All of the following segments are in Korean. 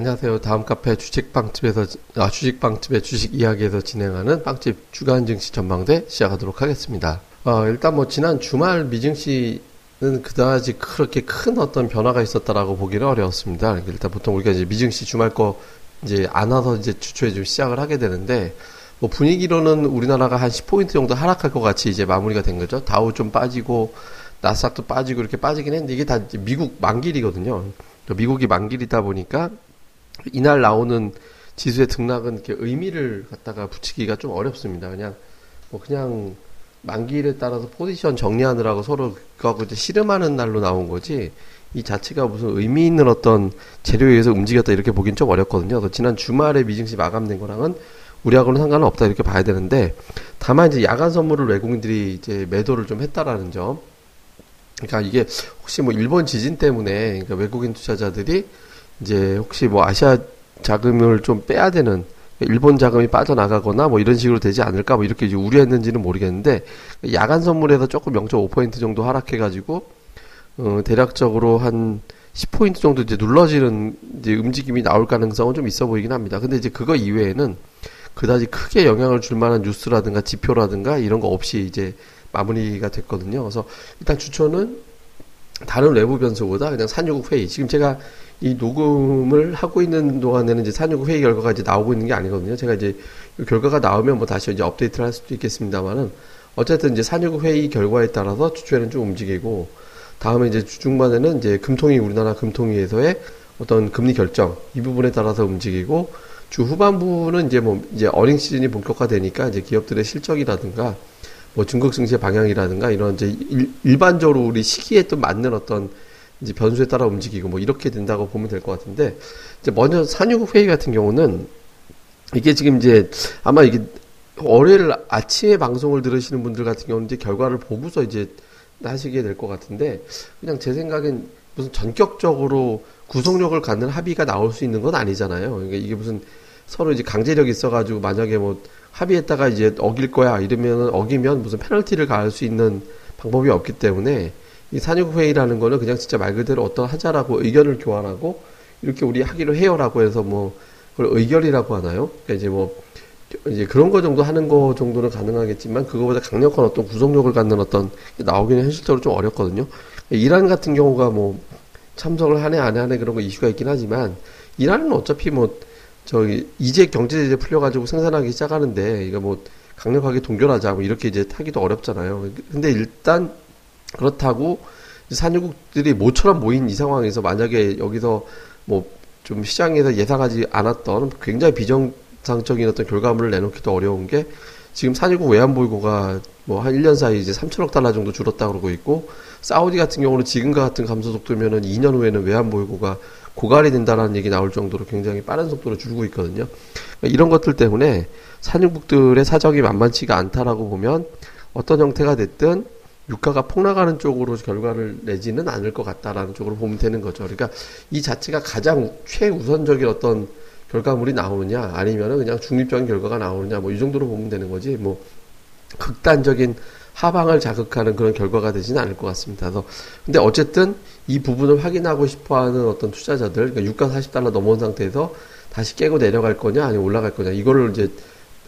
예, 안녕하세요. 다음 카페 주식빵집에서, 아, 주식빵집의 주식 이야기에서 진행하는 빵집 주간 증시 전망대 시작하도록 하겠습니다. 어, 일단 뭐 지난 주말 미증시 는 그다지 그렇게 큰 어떤 변화가 있었다라고 보기는 어려웠습니다. 일단 보통 우리가 이제 미증시 주말 거 이제 안 와서 이제 주초에 좀 시작을 하게 되는데, 뭐 분위기로는 우리나라가 한 10포인트 정도 하락할 것 같이 이제 마무리가 된 거죠. 다우 좀 빠지고, 나스닥도 빠지고 이렇게 빠지긴 했는데 이게 다 미국 만길이거든요. 미국이 만길이다 보니까 이날 나오는 지수의 등락은 이렇게 의미를 갖다가 붙이기가 좀 어렵습니다. 그냥 뭐 그냥 만기일에 따라서 포지션 정리하느라고 서로 그거하고 이제 씨름하는 날로 나온 거지 이 자체가 무슨 의미 있는 어떤 재료에 의해서 움직였다 이렇게 보긴 좀 어렵거든요. 그래서 지난 주말에 미증시 마감된 거랑은 우리하고는 상관은 없다 이렇게 봐야 되는데 다만 이제 야간 선물을 외국인들이 이제 매도를 좀 했다라는 점. 그러니까 이게 혹시 뭐 일본 지진 때문에 그러니까 외국인 투자자들이 이제 혹시 뭐 아시아 자금을 좀 빼야 되는 일본 자금이 빠져나가거나 뭐 이런 식으로 되지 않을까 뭐 이렇게 우려했는지는 모르겠는데 야간 선물에서 조금 0.5포인트 정도 하락해가지고 어 대략적으로 한 10포인트 정도 이제 눌러지는 이제 움직임이 나올 가능성은 좀 있어 보이긴 합니다. 근데 이제 그거 이외에는 그다지 크게 영향을 줄 만한 뉴스라든가 지표라든가 이런 거 없이 이제 마무리가 됐거든요. 그래서 일단 주초는 다른 외부 변수보다 그냥 산유국 회의. 지금 제가 이 녹음을 하고 있는 동안에는 이제 산유국 회의 결과가 이제 나오고 있는 게 아니거든요. 제가 이제 결과가 나오면 뭐 다시 이제 업데이트를 할 수도 있겠습니다만은 어쨌든 이제 산유국 회의 결과에 따라서 주초에는 좀 움직이고 다음에 이제 주중반에는 이제 금통위 우리나라 금통위에서의 어떤 금리 결정 이 부분에 따라서 움직이고 주 후반부는 이제 뭐 이제 어닝 시즌이 본격화되니까 이제 기업들의 실적이라든가 뭐 중국 증시 방향이라든가 이런 이제 일, 반적으로 우리 시기에 또 맞는 어떤 이제 변수에 따라 움직이고 뭐 이렇게 된다고 보면 될 것 같은데 이제 먼저 산유국 회의 같은 경우는 이게 지금 이제 아마 이게 월요일 아침에 방송을 들으시는 분들 같은 경우는 이제 결과를 보고서 이제 하시게 될 것 같은데 그냥 제 생각엔 무슨 전격적으로 구속력을 갖는 합의가 나올 수 있는 건 아니잖아요. 그러니까 이게 무슨 서로 이제 강제력이 있어가지고 만약에 뭐 합의했다가 이제 어길 거야 이러면 어기면 무슨 페널티를 가할 수 있는 방법이 없기 때문에 이 산육 회의라는 거는 그냥 진짜 말 그대로 어떤 하자라고 의견을 교환하고 이렇게 우리 하기로 해요라고 해서 뭐 그걸 의결이라고 하나요? 그러니까 이제 뭐 이제 그런 거 정도 하는 거 정도는 가능하겠지만 그거보다 강력한 어떤 구속력을 갖는 어떤 나오기는 현실적으로 좀 어렵거든요. 이란 같은 경우가 뭐 참석을 하네 안 하네 그런 거 이슈가 있긴 하지만 이란은 어차피 뭐 저기 이제 경제 제재 풀려가지고 생산하기 시작하는데 이거 뭐 강력하게 동결하자 뭐 이렇게 이제 타기도 어렵잖아요. 근데 일단 그렇다고 산유국들이 모처럼 모인 이 상황에서 만약에 여기서 뭐 좀 시장에서 예상하지 않았던 굉장히 비정상적인 어떤 결과물을 내놓기도 어려운 게 지금 산유국 외환보유고가 뭐 한 1년 사이 이제 3천억 달러 정도 줄었다 그러고 있고 사우디 같은 경우는 지금과 같은 감소 속도면은 2년 후에는 외환보유고가 고갈이 된다라는 얘기 나올 정도로 굉장히 빠른 속도로 줄고 있거든요. 그러니까 이런 것들 때문에 산유국들의 사정이 만만치가 않다라고 보면 어떤 형태가 됐든 유가가 폭락하는 쪽으로 결과를 내지는 않을 것 같다라는 쪽으로 보면 되는 거죠. 그러니까 이 자체가 가장 최우선적인 어떤 결과물이 나오느냐 아니면은 그냥 중립적인 결과가 나오느냐 뭐 이 정도로 보면 되는 거지 뭐 극단적인 하방을 자극하는 그런 결과가 되지는 않을 것 같습니다. 그래서 근데 어쨌든 이 부분을 확인하고 싶어하는 어떤 투자자들 그러니까 유가 40달러 넘어온 상태에서 다시 깨고 내려갈 거냐 아니면 올라갈 거냐 이거를 이제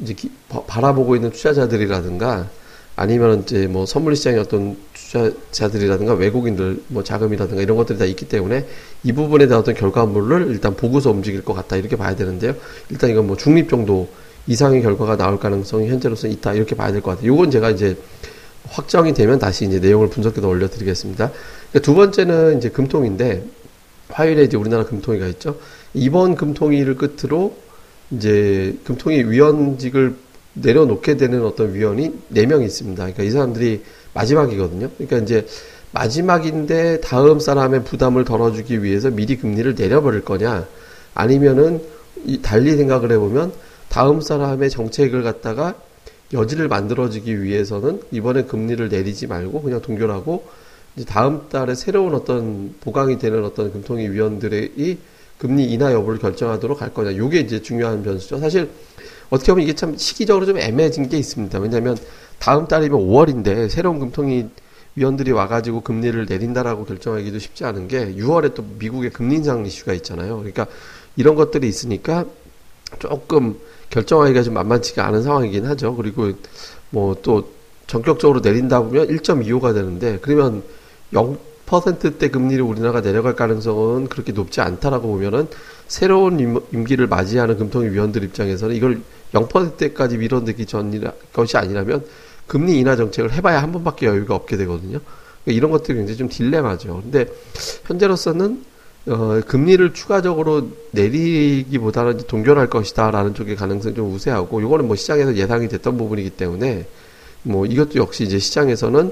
이제 기, 바라보고 있는 투자자들이라든가 아니면 이제 뭐 선물 시장의 어떤 투자자들이라든가 외국인들 뭐 자금이라든가 이런 것들이 다 있기 때문에 이 부분에 대한 어떤 결과물을 일단 보고서 움직일 것 같다 이렇게 봐야 되는데요. 일단 이건 뭐 중립 정도 이상의 결과가 나올 가능성이 현재로서는 있다 이렇게 봐야 될 것 같아요. 이건 제가 이제 확정이 되면 다시 이제 내용을 분석해서 올려드리겠습니다. 그러니까 두 번째는 이제 금통인데 화요일에 이제 우리나라 금통위가 있죠. 이번 금통위를 끝으로 이제 금통위 위원직을 내려놓게 되는 어떤 위원이 네 명 있습니다. 그러니까 이 사람들이 마지막이거든요. 그러니까 이제 마지막인데 다음 사람의 부담을 덜어주기 위해서 미리 금리를 내려버릴 거냐, 아니면은 달리 생각을 해보면 다음 사람의 정책을 갖다가 여지를 만들어주기 위해서는 이번에 금리를 내리지 말고 그냥 동결하고 이제 다음 달에 새로운 어떤 보강이 되는 어떤 금통위 위원들의 금리 인하 여부를 결정하도록 할 거냐. 요게 이제 중요한 변수죠. 사실 어떻게 보면 이게 참 시기적으로 좀 애매해진 게 있습니다. 왜냐하면 다음 달이면 5월인데 새로운 금통위 위원들이 와가지고 금리를 내린다라고 결정하기도 쉽지 않은 게 6월에 또 미국의 금리 인상 이슈가 있잖아요. 그러니까 이런 것들이 있으니까 조금 결정하기가 좀 만만치가 않은 상황이긴 하죠. 그리고 뭐 또 전격적으로 내린다 보면 1.25가 되는데 그러면 0% 대 금리를 우리나라가 내려갈 가능성은 그렇게 높지 않다라고 보면은 새로운 임 기를 맞이하는 금통위 위원들 입장에서는 이걸 0%대까지 밀어내기 전 것이 아니라면 금리 인하 정책을 해봐야 한 번밖에 여유가 없게 되거든요. 그러니까 이런 것들이 굉장히 좀 딜레마죠. 근데 현재로서는 어, 금리를 추가적으로 내리기보다는 동결할 것이다라는 쪽의 가능성이 좀 우세하고, 요거는 뭐 시장에서 예상이 됐던 부분이기 때문에, 뭐 이것도 역시 이제 시장에서는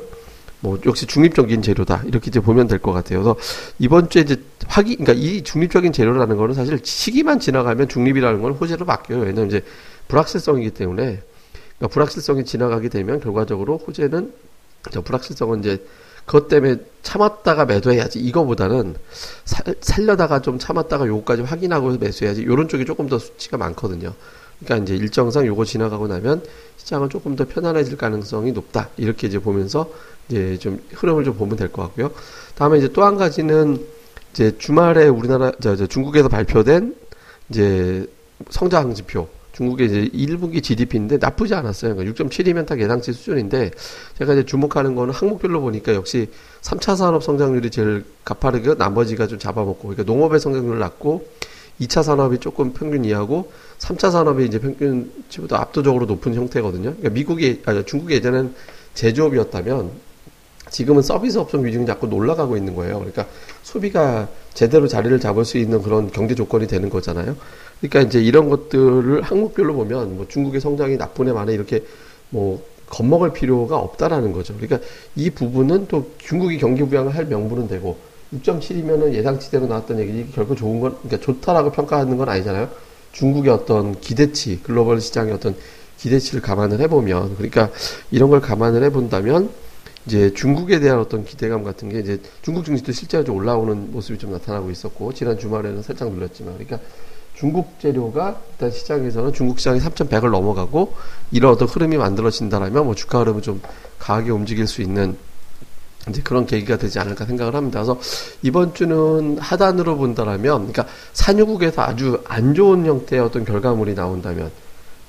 뭐 역시 중립적인 재료다 이렇게 이제 보면 될 것 같아요. 그래서 이번 주에 이제 확인, 그러니까 이 중립적인 재료라는 거는 사실 시기만 지나가면 중립이라는 건 호재로 바뀌어요. 왜냐하면 이제 불확실성이기 때문에, 그러니까 불확실성이 지나가게 되면 결과적으로 호재는 저 불확실성은 이제 그것 때문에 참았다가 매도해야지. 이거보다는 살, 살려다가 좀 참았다가 요거까지 확인하고 매수해야지. 요런 쪽이 조금 더 수치가 많거든요. 그러니까 이제 일정상 요거 지나가고 나면 시장은 조금 더 편안해질 가능성이 높다. 이렇게 이제 보면서 이제 좀 흐름을 좀 보면 될 것 같고요. 다음에 이제 또 한 가지는 이제 주말에 우리나라, 저, 저 중국에서 발표된 이제 성장 지표. 중국의 이제 1분기 GDP인데 나쁘지 않았어요. 그러니까 6.7이면 딱 예상치 수준인데 제가 이제 주목하는 거는 항목별로 보니까 역시 3차 산업 성장률이 제일 가파르게 나머지가 좀 잡아먹고 그러니까 농업의 성장률 낮고 2차 산업이 조금 평균 이하고 3차 산업이 이제 평균치보다 압도적으로 높은 형태거든요. 그러니까 미국이 아니 중국이 예전엔 제조업이었다면 지금은 서비스 업종 비중이 자꾸 올라가고 있는 거예요. 그러니까 소비가 제대로 자리를 잡을 수 있는 그런 경제 조건이 되는 거잖아요. 그러니까 이제 이런 것들을 항목별로 보면 뭐 중국의 성장이 나쁘네 마네 이렇게 뭐 겁먹을 필요가 없다라는 거죠. 그러니까 이 부분은 또 중국이 경기 부양을 할 명분은 되고 6.7이면은 예상치대로 나왔던 얘기 이게 결국 좋은 건 그러니까 좋다라고 평가하는 건 아니잖아요. 중국의 어떤 기대치, 글로벌 시장의 어떤 기대치를 감안을 해보면 그러니까 이런 걸 감안을 해본다면 이제 중국에 대한 어떤 기대감 같은 게 이제 중국 증시도 실제로 좀 올라오는 모습이 좀 나타나고 있었고 지난 주말에는 살짝 눌렸지만 그러니까 중국 재료가 일단 시장에서는 중국 시장이 3,100을 넘어가고 이런 어떤 흐름이 만들어진다라면 뭐 주가 흐름을 좀 강하게 움직일 수 있는 이제 그런 계기가 되지 않을까 생각을 합니다. 그래서 이번 주는 하단으로 본다라면, 그러니까 산유국에서 아주 안 좋은 형태의 어떤 결과물이 나온다면,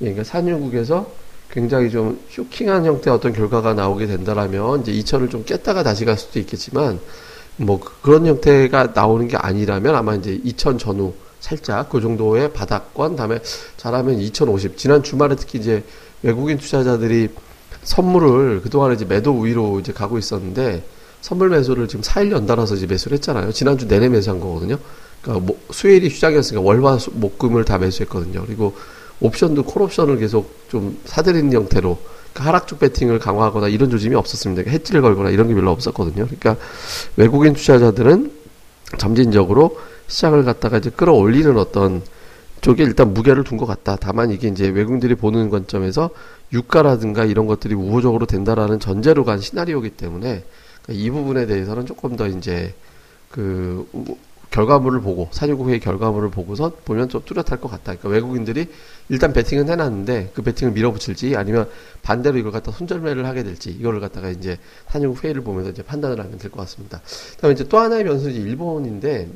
예, 그러니까 산유국에서 굉장히 좀 쇼킹한 형태의 어떤 결과가 나오게 된다라면, 이제 2천을 좀 깼다가 다시 갈 수도 있겠지만, 뭐 그런 형태가 나오는 게 아니라면 아마 이제 2천 전후 살짝 그 정도의 바닥권 다음에 잘하면 2050 지난 주말에 특히 이제 외국인 투자자들이 선물을 그동안에 이제 매도 우위로 이제 가고 있었는데 선물 매수를 지금 4일 연달아서 이제 매수를 했잖아요. 지난주 내내 매수한 거거든요. 그러니까 뭐 수요일이 휴장이었으니까 월화 목금을 다 매수했거든요. 그리고 옵션도 콜옵션을 계속 좀 사들이는 형태로 그러니까 하락적 배팅을 강화하거나 이런 조짐이 없었습니다. 그러니까 해지를 걸거나 이런 게 별로 없었거든요. 그러니까 외국인 투자자들은 점진적으로 시장을 갖다가 이제 끌어올리는 어떤 쪽에 일단 무게를 둔 것 같다. 다만 이게 이제 외국인들이 보는 관점에서 유가라든가 이런 것들이 우호적으로 된다라는 전제로 간 시나리오이기 때문에 그러니까 이 부분에 대해서는 조금 더 이제 그 결과물을 보고 사유국의 결과물을 보고서 보면 좀 뚜렷할 것 같다. 그러니까 외국인들이 일단 베팅은 해놨는데 그 베팅을 밀어붙일지 아니면 반대로 이걸 갖다 손절매를 하게 될지 이거를 갖다가 이제 산유국 회의를 보면서 이제 판단을 하면 될 것 같습니다. 그다음에 이제 또 하나의 변수는 일본인데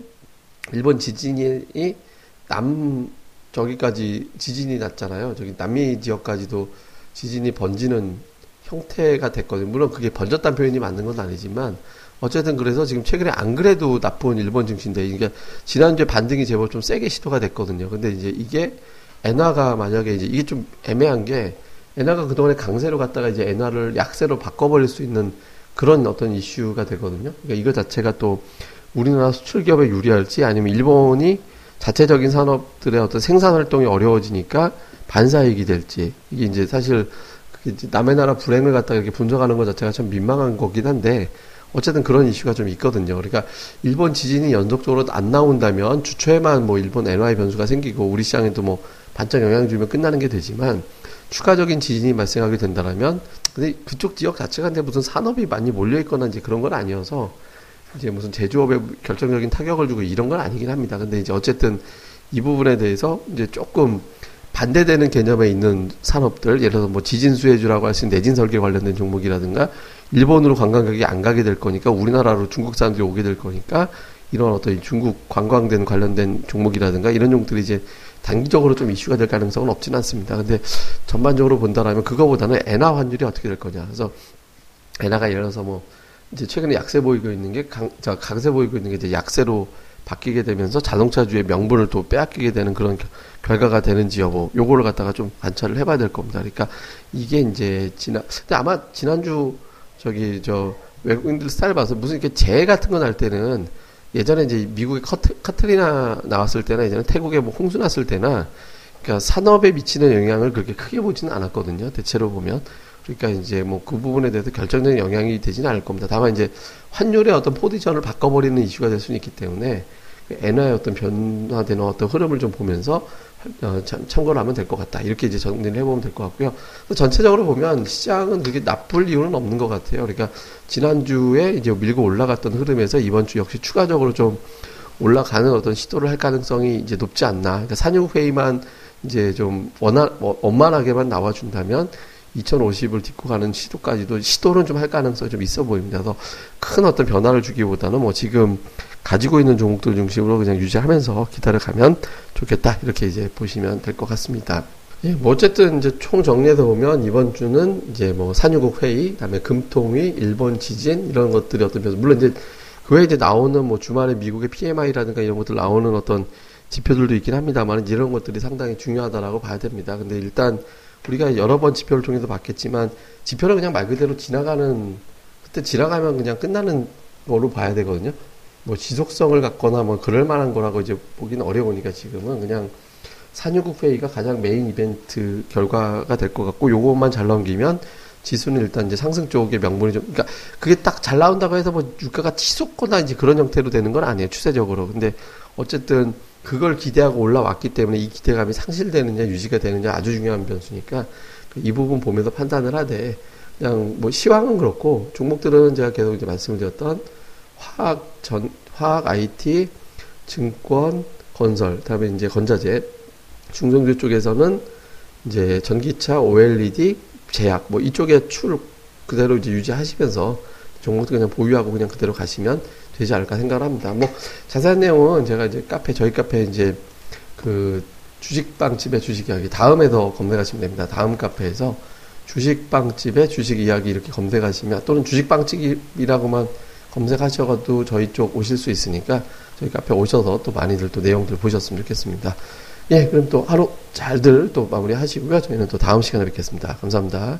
일본 지진이 남 저기까지 지진이 났잖아요. 저기 남미 지역까지도 지진이 번지는 형태가 됐거든요. 물론 그게 번졌다는 표현이 맞는 건 아니지만 어쨌든 그래서 지금 최근에 안 그래도 나쁜 일본 증시인데 이게 지난주에 반등이 제법 좀 세게 시도가 됐거든요. 근데 이제 이게 엔화가 만약에 이제 이게 좀 애매한 게 엔화가 그동안에 강세로 갔다가 이제 엔화를 약세로 바꿔버릴 수 있는 그런 어떤 이슈가 되거든요. 그러니까 이거 자체가 또 우리나라 수출 기업에 유리할지 아니면 일본이 자체적인 산업들의 어떤 생산 활동이 어려워지니까 반사이익이 될지 이게 이제 사실 남의 나라 불행을 갖다 이렇게 분석하는 것 자체가 참 민망한 거긴 한데 어쨌든 그런 이슈가 좀 있거든요. 그러니까 일본 지진이 연속적으로 안 나온다면 주초에만 뭐 일본 NY 변수가 생기고 우리 시장에도 뭐 반짝 영향 주면 끝나는 게 되지만 추가적인 지진이 발생하게 된다면 근데 그쪽 지역 자체가 근데 무슨 산업이 많이 몰려 있거나 이제 그런 건 아니어서 이제 무슨 제조업에 결정적인 타격을 주고 이런 건 아니긴 합니다. 근데 이제 어쨌든 이 부분에 대해서 이제 조금 반대되는 개념에 있는 산업들, 예를 들어서 뭐 지진 수혜주라고 할 수 있는 내진 설계 관련된 종목이라든가 일본으로 관광객이 안 가게 될 거니까 우리나라로 중국 사람들이 오게 될 거니까 이런 어떤 중국 관광된 관련된 종목이라든가 이런 종들이 이제 단기적으로 좀 이슈가 될 가능성은 없지는 않습니다. 근데 전반적으로 본다라면 그거보다는 엔화 환율이 어떻게 될 거냐. 그래서 엔화가 예를 들어서 뭐 이제 최근에 약세 보이고 있는 게 강, 자, 강세 보이고 있는 게 이제 약세로 바뀌게 되면서 자동차주의 명분을 또 빼앗기게 되는 그런 결과가 되는지 여부 요거를 갖다가 좀 관찰을 해봐야 될 겁니다. 그러니까 이게 이제 지난 근데 아마 지난주 저기 저 외국인들 스타일 봐서 무슨 이렇게 재 같은 거날 때는 예전에 이제 미국의 커트, 카트리나 나왔을 때나 예전에 태국에 뭐 홍수 났을 때나 그러니까 산업에 미치는 영향을 그렇게 크게 보지는 않았거든요. 대체로 보면 그러니까 이제 뭐 그 부분에 대해서 결정적인 영향이 되지는 않을 겁니다. 다만 이제 환율의 어떤 포지션을 바꿔버리는 이슈가 될 수는 있기 때문에 엔화의 어떤 변화되는 어떤 흐름을 좀 보면서 어, 참, 참고를 하면 될 것 같다. 이렇게 이제 정리를 해보면 될 것 같고요. 전체적으로 보면 시장은 그게 나쁠 이유는 없는 것 같아요. 그러니까 지난주에 이제 밀고 올라갔던 흐름에서 이번 주 역시 추가적으로 좀 올라가는 어떤 시도를 할 가능성이 이제 높지 않나. 그러니까 산육 회의만 이제 좀 원한, 뭐, 원만하게만 나와준다면 2050을 딛고 가는 시도까지도 시도는 좀 할 가능성이 좀 있어 보입니다. 그래서 큰 어떤 변화를 주기보다는 뭐 지금 가지고 있는 종목들 중심으로 그냥 유지하면서 기다려 가면 좋겠다. 이렇게 이제 보시면 될 것 같습니다. 예, 뭐 어쨌든 이제 총 정리해서 보면 이번 주는 이제 뭐 산유국 회의, 그다음에 금통위, 일본 지진 이런 것들이 어떤 변수. 물론 이제 그 외에 이제 나오는 뭐 주말에 미국의 PMI라든가 이런 것들 나오는 어떤 지표들도 있긴 합니다만 이런 것들이 상당히 중요하다라고 봐야 됩니다. 근데 일단 우리가 여러 번 지표를 통해서 봤겠지만 지표는 그냥 말 그대로 지나가는 그때 지나가면 그냥 끝나는 거로 봐야 되거든요. 뭐 지속성을 갖거나 뭐 그럴 만한 거라고 이제 보기는 어려우니까 지금은 그냥 산유국 회의가 가장 메인 이벤트 결과가 될 것 같고 요것만 잘 넘기면 지수는 일단 이제 상승 쪽의 명분이 좀 그러니까 그게 딱 잘 나온다고 해서 뭐 유가가 치솟거나 이제 그런 형태로 되는 건 아니에요 추세적으로 근데 어쨌든 그걸 기대하고 올라왔기 때문에 이 기대감이 상실되느냐 유지가 되느냐 아주 중요한 변수니까 이 부분 보면서 판단을 하되 그냥 뭐 시황은 그렇고 종목들은 제가 계속 이제 말씀을 드렸던 화학 전 화학 IT 증권 건설 그다음에 이제 건자재 중성주 쪽에서는 이제 전기차 OLED 제약 뭐 이쪽에 출 그대로 이제 유지하시면서 종목도 그냥 보유하고 그냥 그대로 가시면 되지 않을까 생각을 합니다. 뭐 자세한 내용은 제가 이제 카페 저희 카페 이제 그 주식빵집의 주식 이야기 다음에 더 검색하시면 됩니다. 다음 카페에서 주식빵집의 주식 이야기 이렇게 검색하시면 또는 주식빵집이라고만 검색하셔도 저희 쪽 오실 수 있으니까 저희 카페 오셔서 또 많이들 또 내용들 보셨으면 좋겠습니다. 예, 그럼 또 하루 잘들 또 마무리 하시고요. 저희는 또 다음 시간에 뵙겠습니다. 감사합니다.